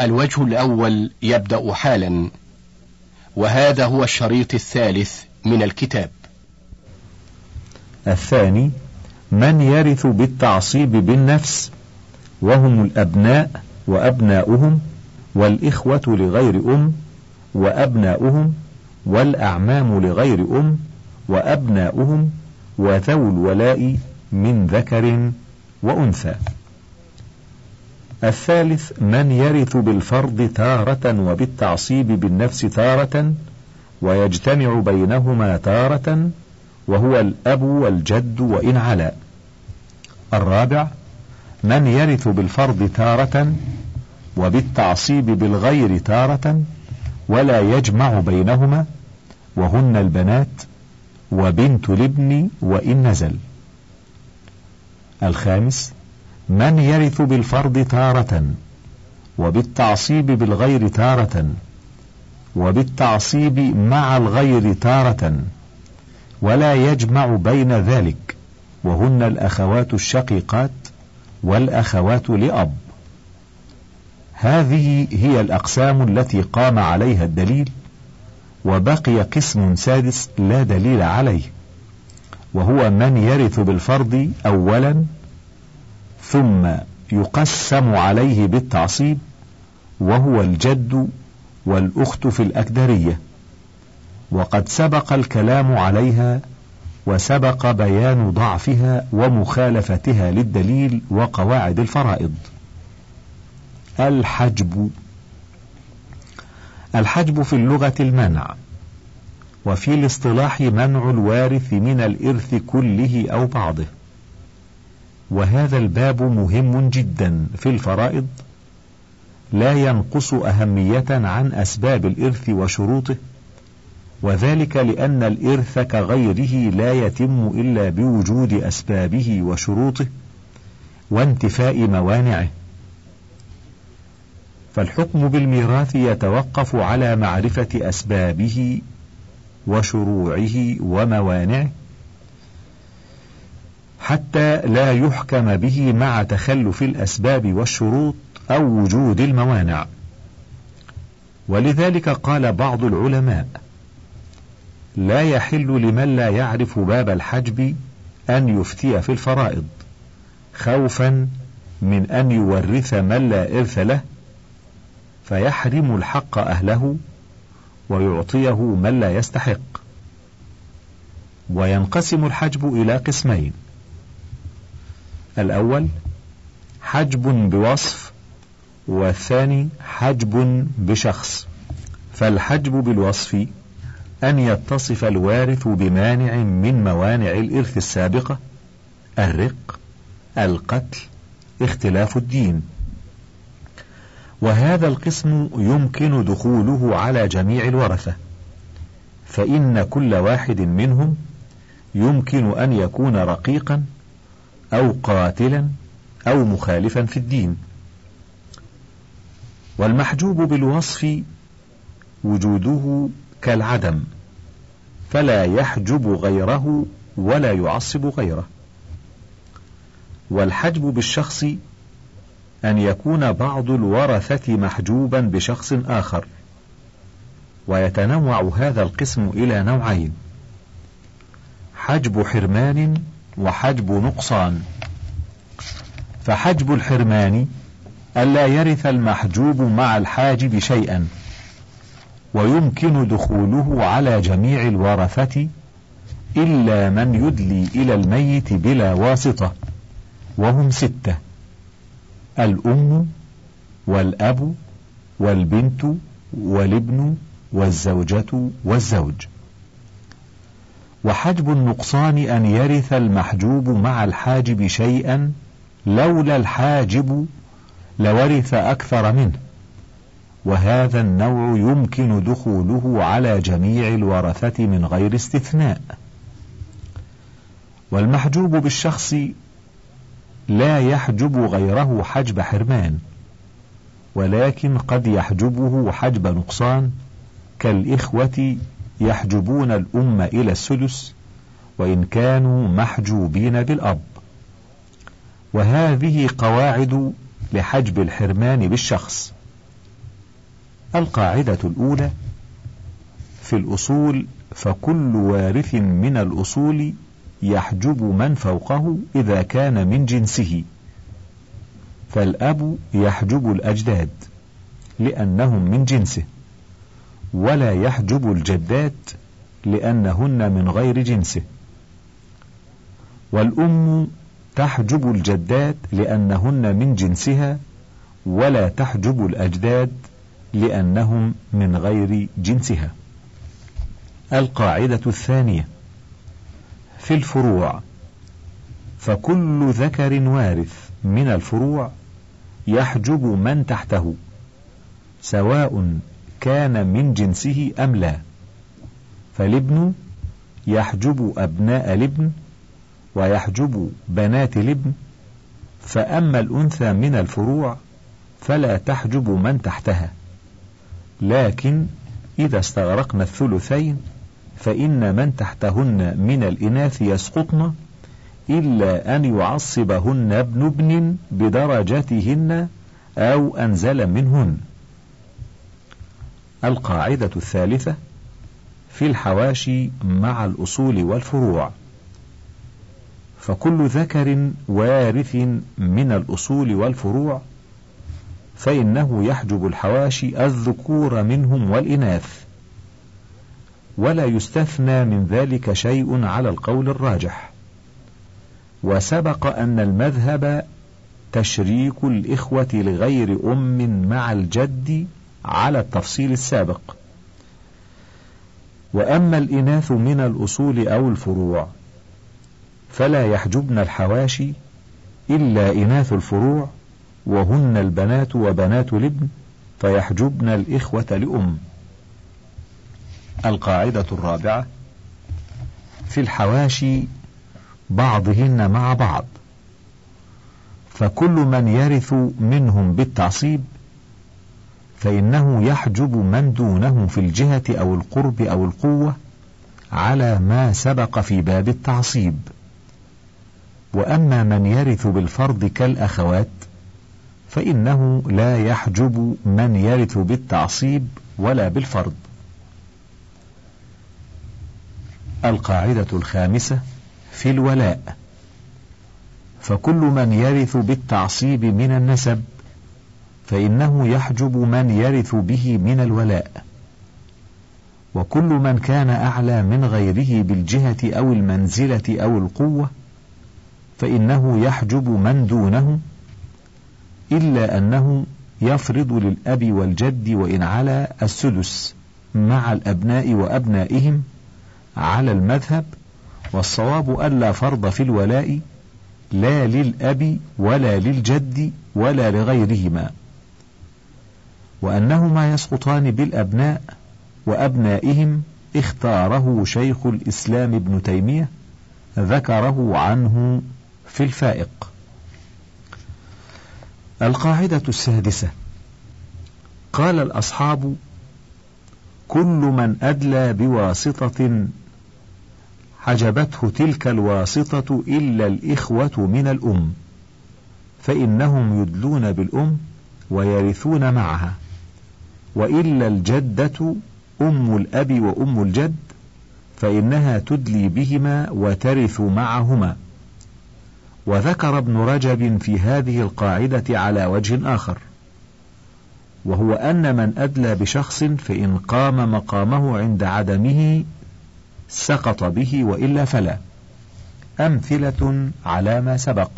الوجه الأول يبدأ حالا وهذا هو الشريط الثالث من الكتاب. الثاني من يرث بالتعصيب بالنفس وهم الأبناء وأبناؤهم والإخوة لغير أم وأبناؤهم والأعمام لغير أم وأبناؤهم وذوو الولاء من ذكر وأنثى. الثالث من يرث بالفرض تارة وبالتعصيب بالنفس تارة ويجتمع بينهما تارة وهو الأب والجد وإن علا. الرابع من يرث بالفرض تارة وبالتعصيب بالغير تارة ولا يجمع بينهما وهن البنات وبنت الابن وإن نزل. الخامس من يرث بالفرض تارة وبالتعصيب بالغير تارة وبالتعصيب مع الغير تارة ولا يجمع بين ذلك وهن الأخوات الشقيقات والأخوات لأب. هذه هي الأقسام التي قام عليها الدليل وبقي قسم سادس لا دليل عليه وهو من يرث بالفرض أولا ثم يقسم عليه بالتعصيب وهو الجد والأخت في الأكدرية. وقد سبق الكلام عليها وسبق بيان ضعفها ومخالفتها للدليل وقواعد الفرائض. الحجب. الحجب في اللغة المنع وفي الاصطلاح منع الوارث من الإرث كله أو بعضه. وهذا الباب مهم جدا في الفرائض لا ينقص أهمية عن أسباب الإرث وشروطه وذلك لأن الإرث كغيره لا يتم إلا بوجود أسبابه وشروطه وانتفاء موانعه. فالحكم بالميراث يتوقف على معرفة أسبابه وشروعه وموانعه. حتى لا يحكم به مع تخلف الأسباب والشروط أو وجود الموانع. ولذلك قال بعض العلماء لا يحل لمن لا يعرف باب الحجب أن يفتي في الفرائض خوفا من أن يورث من لا إرث له فيحرم الحق أهله ويعطيه من لا يستحق. وينقسم الحجب إلى قسمين الأول حجب بوصف والثاني حجب بشخص. فالحجب بالوصف أن يتصف الوارث بمانع من موانع الإرث السابقة الرق القتل اختلاف الدين. وهذا القسم يمكن دخوله على جميع الورثة. فإن كل واحد منهم يمكن أن يكون رقيقا أو قاتلا أو مخالفا في الدين. والمحجوب بالوصف وجوده كالعدم فلا يحجب غيره ولا يعصب غيره. والحجب بالشخص أن يكون بعض الورثة محجوبا بشخص آخر ويتنوع هذا القسم إلى نوعين حجب حرمان وحجب نقصان. فحجب الحرمان ألا يرث المحجوب مع الحاجب شيئا ويمكن دخوله على جميع الورثة إلا من يدلي إلى الميت بلا واسطة وهم ستة الأم والأب والبنت والابن والزوجة والزوج. وحجب النقصان أن يرث المحجوب مع الحاجب شيئا لولا الحاجب لورث أكثر منه. وهذا النوع يمكن دخوله على جميع الورثة من غير استثناء. والمحجوب بالشخص لا يحجب غيره حجب حرمان ولكن قد يحجبه حجب نقصان كالإخوة يحجبون الأم إلى السدس وإن كانوا محجوبين بالأب وهذه قواعد لحجب الحرمان بالشخص. القاعدة الأولى في الأصول فكل وارث من الأصول يحجب من فوقه إذا كان من جنسه. فالأب يحجب الأجداد لأنهم من جنسه. ولا يحجب الجدات لأنهن من غير جنسه. والأم تحجب الجدات لأنهن من جنسها ولا تحجب الأجداد لأنهم من غير جنسها. القاعدة الثانية في الفروع فكل ذكر وارث من الفروع يحجب من تحته سواء كان من جنسه أم لا فالابن يحجب أبناء الابن ويحجب بنات الابن فأما الأنثى من الفروع فلا تحجب من تحتها لكن إذا استغرقنا الثلثين فإن من تحتهن من الإناث يسقطن إلا أن يعصبهن ابن ابن بدرجتهن أو أنزل منهن. القاعدة الثالثة في الحواشي مع الأصول والفروع. فكل ذكر وارث من الأصول والفروع فإنه يحجب الحواشي الذكور منهم والإناث. ولا يستثنى من ذلك شيء على القول الراجح. وسبق أن المذهب تشريك الإخوة لغير أم مع الجد على التفصيل السابق. وأما الإناث من الأصول أو الفروع فلا يحجبن الحواشي إلا إناث الفروع وهن البنات وبنات الابن فيحجبن الإخوة لأم. القاعدة الرابعة في الحواشي بعضهن مع بعض فكل من يرث منهم بالتعصيب فإنه يحجب من دونه في الجهة أو القرب أو القوة على ما سبق في باب التعصيب. وأما من يرث بالفرض كالأخوات فإنه لا يحجب من يرث بالتعصيب ولا بالفرض. القاعدة الخامسة في الولاء. فكل من يرث بالتعصيب من النسب فإنه يحجب من يرث به من الولاء. وكل من كان أعلى من غيره بالجهة أو المنزلة أو القوة فإنه يحجب من دونه إلا أنه يفرض للأب والجد وإن علا السدس مع الأبناء وأبنائهم على المذهب والصواب ألا فرض في الولاء لا للأب ولا للجد ولا لغيرهما. وأنهما يسقطان بالأبناء وأبنائهم اختاره شيخ الإسلام ابن تيمية ذكره عنه في الفائق. القاعدة السادسة. قال الأصحاب كل من أدلى بواسطة حجبته تلك الواسطة إلا الإخوة من الأم فإنهم يدلون بالأم ويرثون معها. وإلا الجدة أم الأب وأم الجد فإنها تدلي بهما وترث معهما. وذكر ابن رجب في هذه القاعدة على وجه آخر وهو أن من أدلى بشخص فإن قام مقامه عند عدمه سقط به وإلا فلا. أمثلة على ما سبق.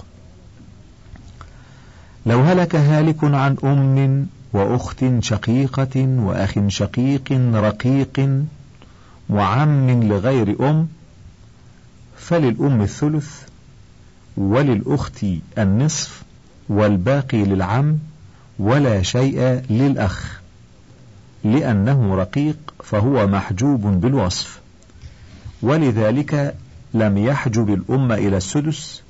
لو هلك هالك عن أم وأخت شقيقة وأخ شقيق رقيق وعم لغير أم فللأم الثلث وللأخت النصف والباقي للعم ولا شيء للأخ لأنه رقيق فهو محجوب بالوصف. ولذلك لم يحجب الأم إلى السدس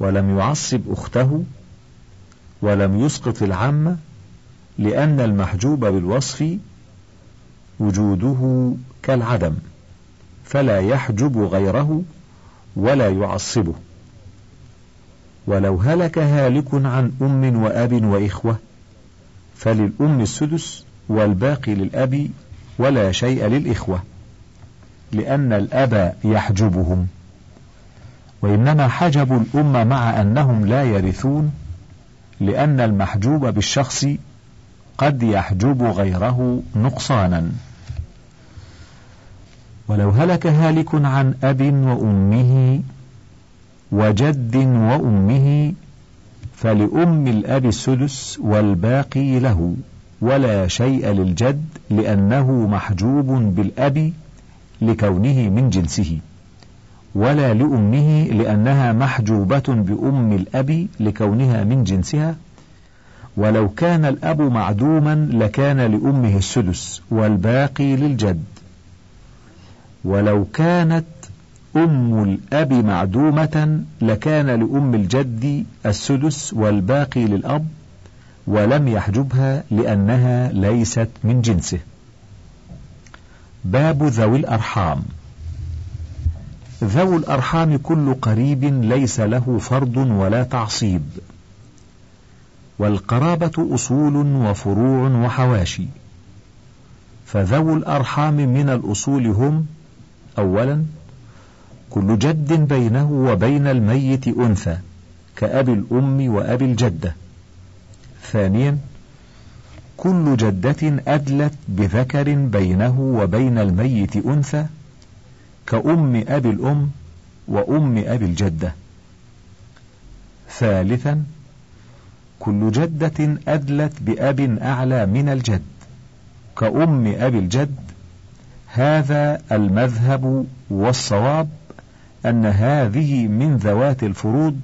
ولم يعصب أخته ولم يسقط العم لأن المحجوب بالوصف وجوده كالعدم فلا يحجب غيره ولا يعصبه. ولو هلك هالك عن أم وأب وإخوة فللأم السدس والباقي للأب ولا شيء للإخوة لأن الأب يحجبهم. وإنما حجبوا الأم مع أنهم لا يرثون لأن المحجوب بالشخص قد يحجب غيره نقصانا. ولو هلك هالك عن أب وأمه وجد وأمه فلأم الأب السدس والباقي له ولا شيء للجد لأنه محجوب بالأب لكونه من جنسه ولا لأمه لأنها محجوبة بأم الأب لكونها من جنسها ولو كان الأب معدوما لكان لأمه السدس والباقي للجد. ولو كانت أم الأب معدومة لكان لأم الجد السدس والباقي للأب ولم يحجبها لأنها ليست من جنسه. باب ذوي الأرحام. ذوي الأرحام كل قريب ليس له فرض ولا تعصيب، والقرابة أصول وفروع وحواشي، فذوو الأرحام من الأصول هم: أولا كل جد بينه وبين الميت أنثى كأب الأم وأبي الجدة. ثانيا كل جدة أدلت بذكر بينه وبين الميت أنثى كأم أبي الأم وأم أبي الجدة. ثالثا كل جدة أدلت بأب أعلى من الجد كأم أبي الجد. هذا المذهب والصواب أن هذه من ذوات الفروض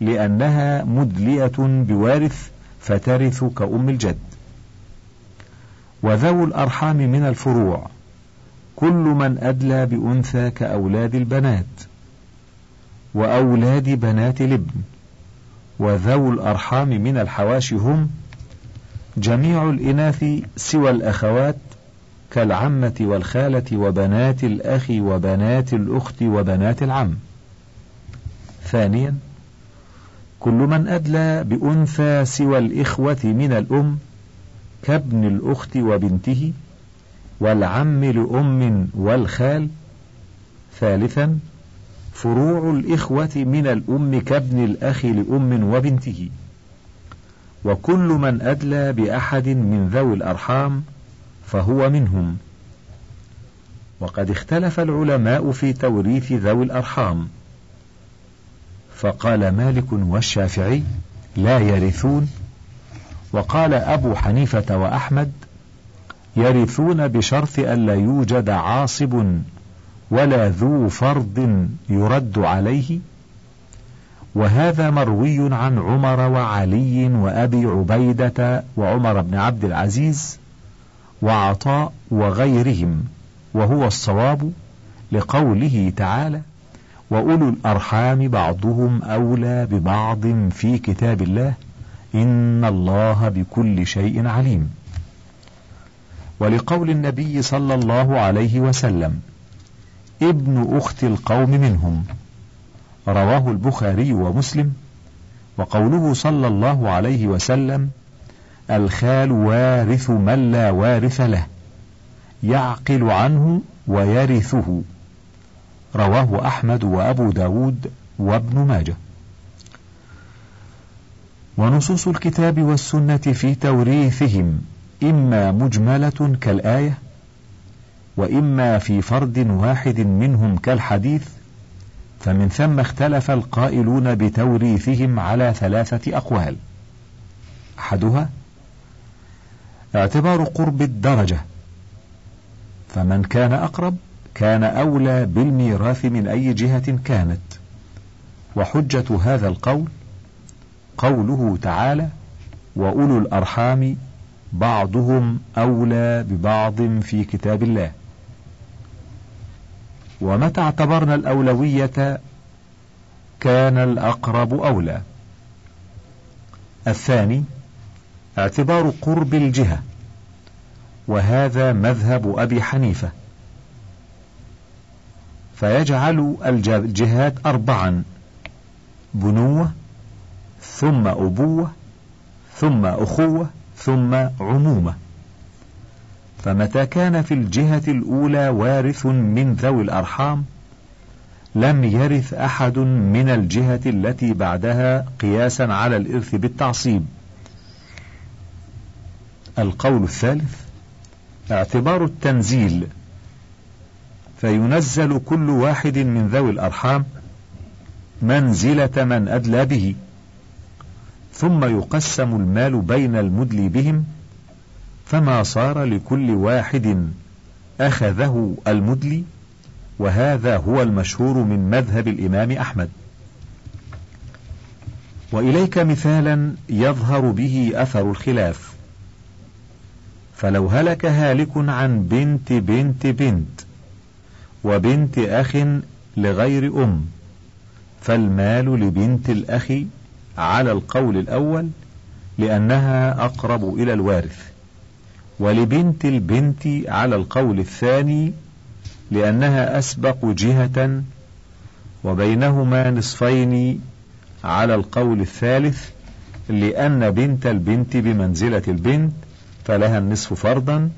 لأنها مدلية بوارث فترث كأم الجد. وذو الأرحام من الفروع كل من أدلى بأنثى كأولاد البنات وأولاد بنات الابن. وذو الأرحام من الحواشي هم جميع الإناث سوى الأخوات كالعمة والخالة وبنات الأخ وبنات الأخت وبنات العم. ثانيا كل من أدلى بأنثى سوى الإخوة من الأم كابن الأخت وبنته والعم لأم والخال. ثالثا فروع الإخوة من الأم كابن الأخ لأم وبنته. وكل من أدلى بأحد من ذوي الأرحام فهو منهم. وقد اختلف العلماء في توريث ذوي الأرحام. فقال مالك والشافعي لا يرثون. وقال أبو حنيفة وأحمد يرثون بشرط ألا يوجد عاصب ولا ذو فرض يرد عليه؟ وهذا مروي عن عمر وعلي وأبي عبيدة وعمر بن عبد العزيز وعطاء وغيرهم وهو الصواب لقوله تعالى وأولو الأرحام بعضهم أولى ببعض في كتاب الله إن الله بكل شيء عليم. ولقول النبي صلى الله عليه وسلم ابن أخت القوم منهم. رواه البخاري ومسلم وقوله صلى الله عليه وسلم الخال وارث من لا وارث له يعقل عنه ويرثه. رواه أحمد وأبو داود وابن ماجه. ونصوص الكتاب والسنة في توريثهم إما مجملة كالآية وإما في فرد واحد منهم كالحديث فمن ثم اختلف القائلون بتوريثهم على ثلاثة أقوال. أحدها اعتبار قرب الدرجة فمن كان أقرب كان أولى بالميراث من أي جهة كانت. وحجة هذا القول قوله تعالى وأولو الأرحام بعضهم أولى ببعض في كتاب الله ومتى اعتبرنا الأولوية كان الأقرب أولى؟ الثاني اعتبار قرب الجهة وهذا مذهب أبي حنيفة. فيجعل الجهات أربعا بنوة ثم أبوة ثم أخوة ثم عمومة. فمتى كان في الجهة الأولى وارث من ذوي الأرحام لم يرث أحد من الجهة التي بعدها قياسا على الإرث بالتعصيب. القول الثالث اعتبار التنزيل فينزل كل واحد من ذوي الأرحام منزلة من أدلى به ثم يقسم المال بين المدلي بهم فما صار لكل واحد أخذه المدلي وهذا هو المشهور من مذهب الإمام أحمد. وإليك مثالا يظهر به أثر الخلاف. فلو هلك هالك عن بنت بنت بنت وبنت أخ لغير أم فالمال لبنت الأخ على القول الأول لأنها أقرب إلى الوارث. ولبنت البنت على القول الثاني لأنها أسبق جهة وبينهما نصفين على القول الثالث لأن بنت البنت بمنزلة البنت فلها النصف فرضا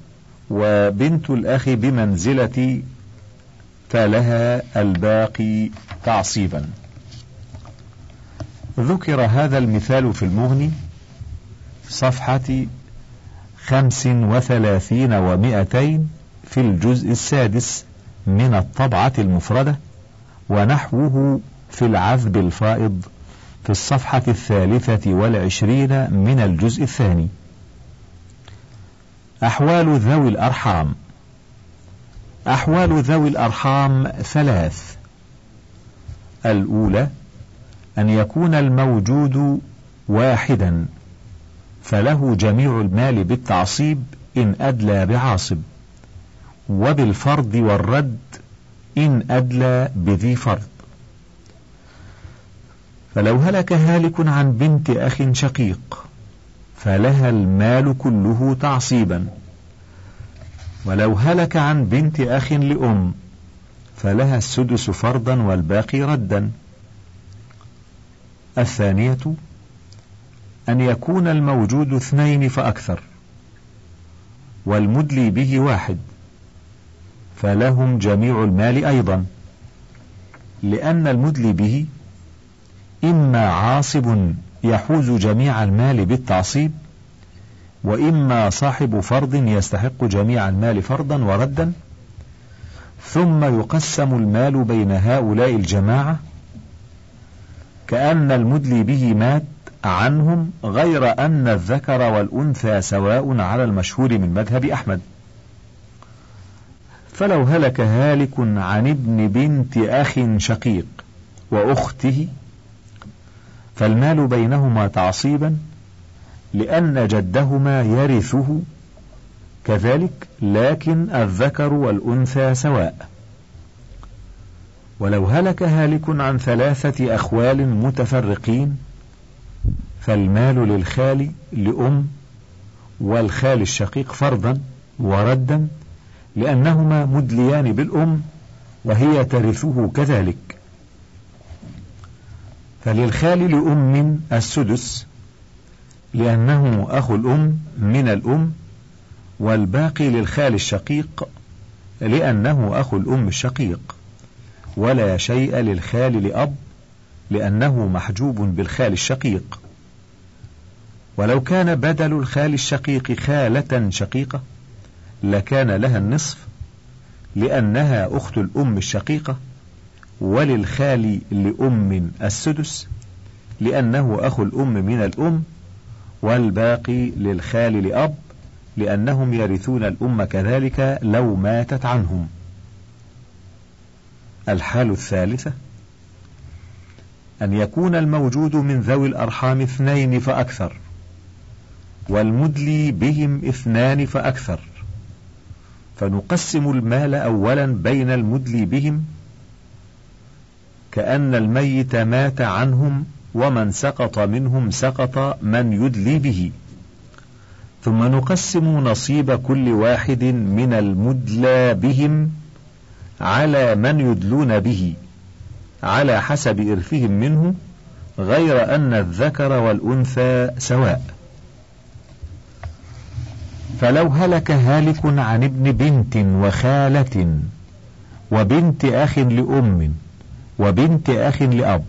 وبنت الأخ بمنزلة فلها الباقي تعصيبا. ذكر هذا المثال في المغني صفحة خمس وثلاثين ومائتين في الجزء السادس من الطبعة المفردة ونحوه في العذب الفائض في الصفحة الثالثة والعشرين من الجزء الثاني. أحوال ذوي الأرحام. أحوال ذوي الأرحام ثلاث. الأولى أن يكون الموجود واحدا. فله جميع المال بالتعصيب إن أدلى بعاصب وبالفرض والرد إن أدلى بذي فرض. فلو هلك هالك عن بنت أخ شقيق فلها المال كله تعصيبا. ولو هلك عن بنت أخ لأم فلها السدس فرضا والباقي ردا. الثانية أن يكون الموجود اثنين فأكثر والمدلي به واحد فلهم جميع المال أيضا لأن المدلي به إما عاصب يحوز جميع المال بالتعصيب وإما صاحب فرض يستحق جميع المال فرضا وردا ثم يقسم المال بين هؤلاء الجماعة كأن المدلي به مات عنهم غير أن الذكر والأنثى سواء على المشهور من مذهب أحمد. فلو هلك هالك عن ابن بنت أخ شقيق وأخته فالمال بينهما تعصيبا لأن جدهما يرثه كذلك لكن الذكر والأنثى سواء. ولو هلك هالك عن ثلاثة أخوال متفرقين فالمال للخال لأم والخال الشقيق فرضا وردا لأنهما مدليان بالأم وهي ترثه كذلك. فللخال لأم السدس لأنه أخو الأم من الأم والباقي للخال الشقيق لأنه أخو الأم الشقيق ولا شيء للخال لأب لأنه محجوب بالخال الشقيق. ولو كان بدل الخال الشقيق خالة شقيقة لكان لها النصف لأنها أخت الأم الشقيقة وللخال لأم السدس لأنه أخو الأم من الأم والباقي للخال لأب لأنهم يرثون الأم كذلك لو ماتت عنهم. الحال الثالثة أن يكون الموجود من ذوي الأرحام اثنين فأكثر، والمدلي بهم اثنان فأكثر، فنقسم المال أولا بين المدلي بهم كأن الميت مات عنهم ومن سقط منهم سقط من يدلي به. ثم نقسم نصيب كل واحد من المدلى بهم على من يدلون به على حسب إرثهم منه غير أن الذكر والأنثى سواء. فلو هلك هالك عن ابن بنت وخالة وبنت أخ لأم وبنت أخ لأب.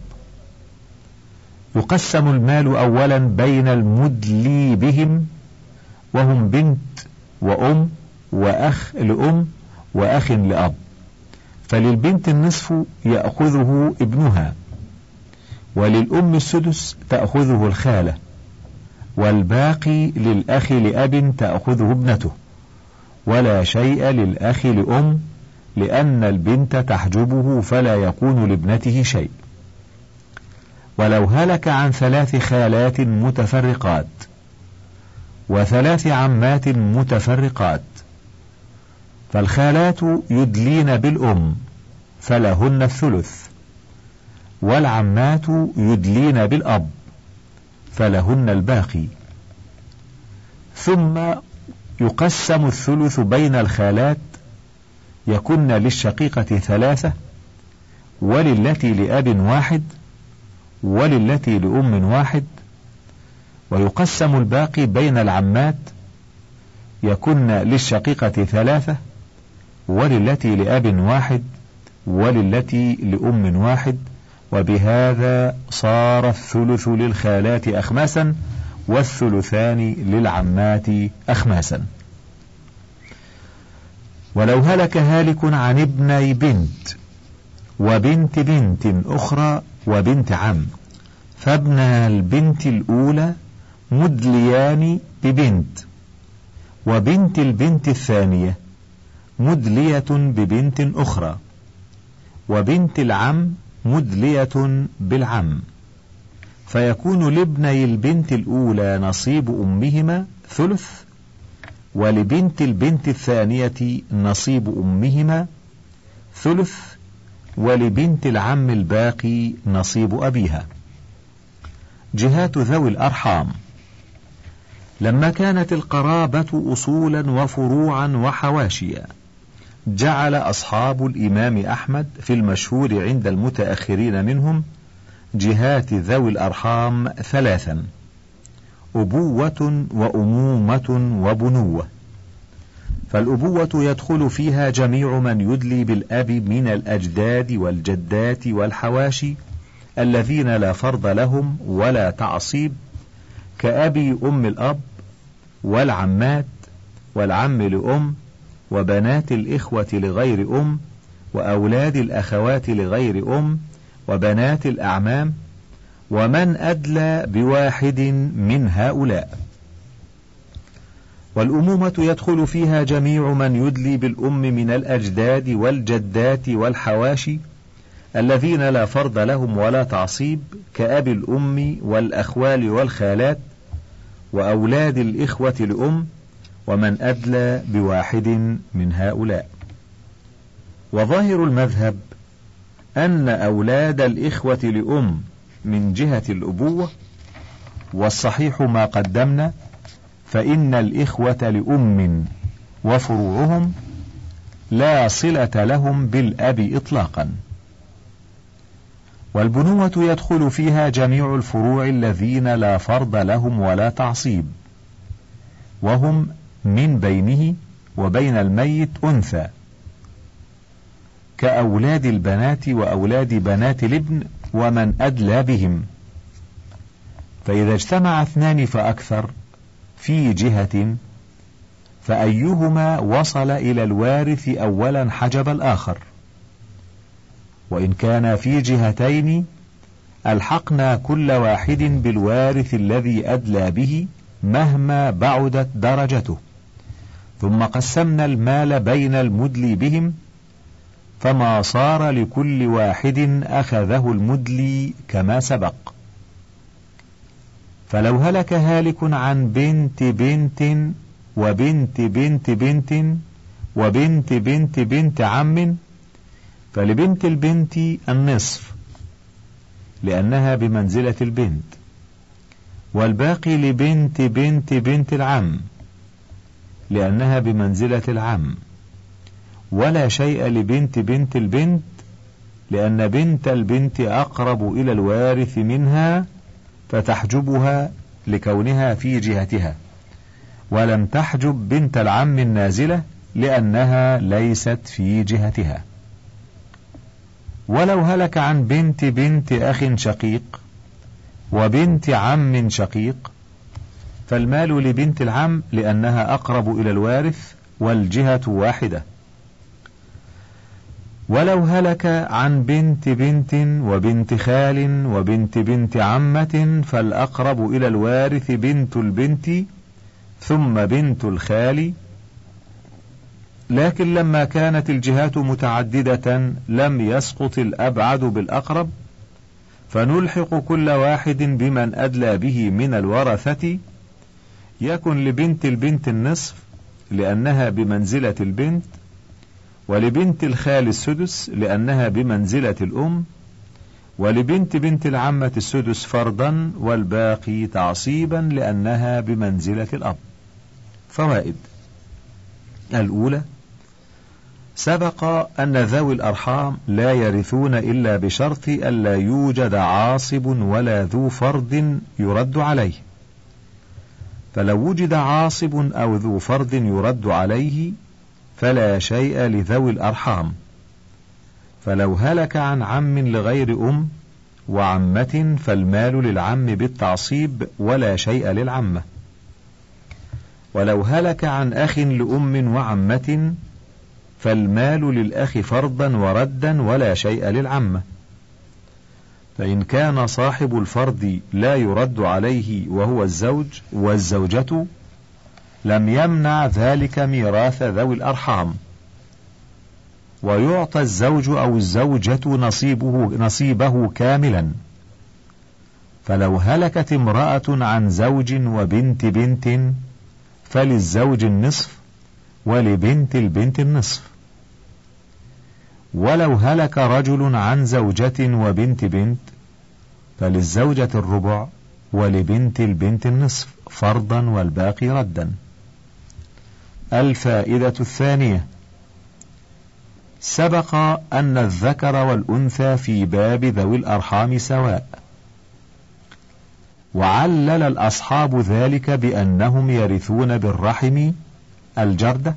يقسم المال أولا بين المدلي بهم وهم بنت وأم وأخ لأم وأخ لأب. فللبنت النصف يأخذه ابنها وللأم السدس تأخذه الخالة. والباقي للأخ لأب تأخذه ابنته. ولا شيء للأخ لأم لأن البنت تحجبه فلا يكون لابنته شيء. ولو هلك عن ثلاث خالات متفرقات. وثلاث عمات متفرقات. فالخالات يدلين بالأم فلهن الثلث. والعمات يدلين بالأب. فلهن الباقي. ثم يقسم الثلث بين الخالات يكن للشقيقة ثلاثة وللتي لأب واحد وللتي لأم واحد ويقسم الباقي بين العمات يكن للشقيقة ثلاثة وللتي لأب واحد وللتي لأم واحد وبهذا صار الثلث للخالات أخماسا والثلثان للعمات أخماسا. ولو هلك هالك عن ابني بنت وبنت بنت أخرى وبنت عم فابن البنت الأولى مدليان ببنت وبنت البنت الثانية مدلية ببنت أخرى وبنت العم مدلية بالعم. فيكون لابني البنت الأولى نصيب أمهما ثلث ولبنت البنت الثانية نصيب أمهما ثلث ولبنت العم الباقي نصيب أبيها. جهات ذوي الأرحام. لما كانت القرابة أصولا وفروعا وحواشيا جعل أصحاب الإمام أحمد في المشهور عند المتأخرين منهم جهات ذوي الأرحام ثلاثا أبوة وأمومة وبنوة. فالأبوة يدخل فيها جميع من يدلي بالأب من الأجداد والجدات والحواشي الذين لا فرض لهم ولا تعصيب كأبي أم الأب والعمات والعم لأم وبنات الإخوة لغير أم وأولاد الأخوات لغير أم وبنات الأعمام ومن أدلى بواحد من هؤلاء. والأمومة يدخل فيها جميع من يدلي بالأم من الأجداد والجدات والحواشي الذين لا فرض لهم ولا تعصيب كأبي الأم والأخوال والخالات وأولاد الإخوة لأم ومن أدلى بواحد من هؤلاء. وظاهر المذهب أن أولاد الإخوة لأم من جهة الأبوة والصحيح ما قدمنا فإن الإخوة لأم وفروعهم لا صلة لهم بالأب إطلاقا. والبنوة يدخل فيها جميع الفروع الذين لا فرض لهم ولا تعصيب وهم من بينه وبين الميت أنثى. كأولاد البنات وأولاد بنات الابن ومن أدلى بهم. فإذا اجتمع اثنان فأكثر في جهة فأيهما وصل إلى الوارث أولا حجب الآخر؟ وإن كان في جهتين ألحقنا كل واحد بالوارث الذي أدلى به مهما بعدت درجته. ثم قسمنا المال بين المدلي بهم فما صار لكل واحد أخذه المدلي كما سبق. فلو هلك هالك عن بنت بنت وبنت بنت بنت وبنت بنت بنت عم فلبنت البنت النصف لأنها بمنزلة البنت والباقي لبنت بنت بنت العم. لأنها بمنزلة العم. ولا شيء لبنت بنت البنت لأن بنت البنت أقرب إلى الوارث منها فتحجبها لكونها في جهتها. ولم تحجب بنت العم النازلة لأنها ليست في جهتها. ولو هلك عن بنت بنت أخ شقيق وبنت عم شقيق فالمال لبنت العم لأنها أقرب إلى الوارث والجهة واحدة. ولو هلك عن بنت بنت وبنت خال وبنت بنت عمة فالأقرب إلى الوارث بنت البنت ثم بنت الخال. لكن لما كانت الجهات متعددة لم يسقط الأبعد بالأقرب فنلحق كل واحد بمن أدلى به من الورثة يكن لبنت البنت النصف لأنها بمنزلة البنت ولبنت الخال السدس لأنها بمنزلة الأم ولبنت بنت العمة السدس فرضا والباقي تعصيبا لأنها بمنزلة الأب. فوائد الأولى سبق أن ذوي الأرحام لا يرثون إلا بشرط ألا يوجد عاصب ولا ذو فرض يرد عليه. فلو وجد عاصب أو ذو فرض يرد عليه فلا شيء لذوي الأرحام. فلو هلك عن عم لغير أم وعمة فالمال للعم بالتعصيب ولا شيء للعمة. ولو هلك عن أخ لأم وعمة فالمال للأخ فرضا وردا ولا شيء للعمة. فإن كان صاحب الفرض لا يرد عليه وهو الزوج والزوجة لم يمنع ذلك ميراث ذوي الأرحام. ويعطى الزوج أو الزوجة نصيبه نصيبه كاملا. فلو هلكت امرأة عن زوج وبنت بنت فللزوج النصف ولبنت البنت النصف. ولو هلك رجل عن زوجة وبنت بنت فللزوجة الربع ولبنت البنت النصف فرضا والباقي ردا. الفائدة الثانية سبق أن الذكر والأنثى في باب ذوي الأرحام سواء. وعلل الأصحاب ذلك بأنهم يرثون بالرحم الجردة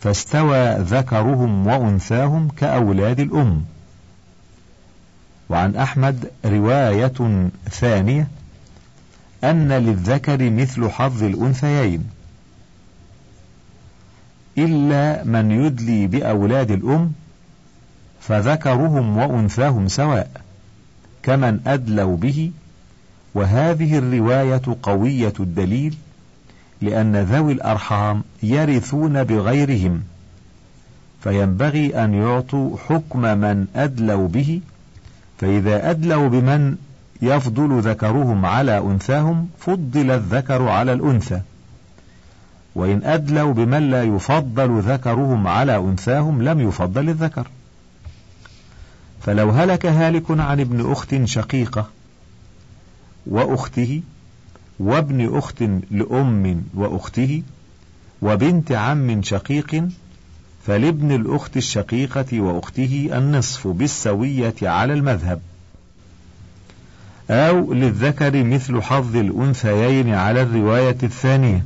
فاستوى ذكرهم وأنثاهم كأولاد الأم. وعن أحمد رواية ثانية أن للذكر مثل حظ الأنثيين إلا من يدلي بأولاد الأم فذكرهم وأنثاهم سواء كمن أدلوا به وهذه الرواية قوية الدليل لأن ذوي الأرحام يرثون بغيرهم فينبغي أن يعطوا حكم من أدلوا به فإذا أدلوا بمن يفضل ذكرهم على أنثاهم فضل الذكر على الأنثى. وإن أدلوا بمن لا يفضل ذكرهم على أنثاهم لم يفضل الذكر. فلو هلك هالك عن ابن أخت شقيقة وأخته وابن أخت لأم وأخته وبنت عم شقيق فلابن الأخت الشقيقة وأخته النصف بالسوية على المذهب. أو للذكر مثل حظ الأنثيين على الرواية الثانية.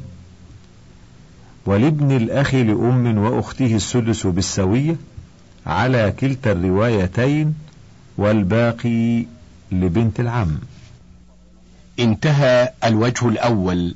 ولابن الأخ لأم وأخته السدس بالسوية على كلتا الروايتين والباقي لبنت العم. انتهى الوجه الأول.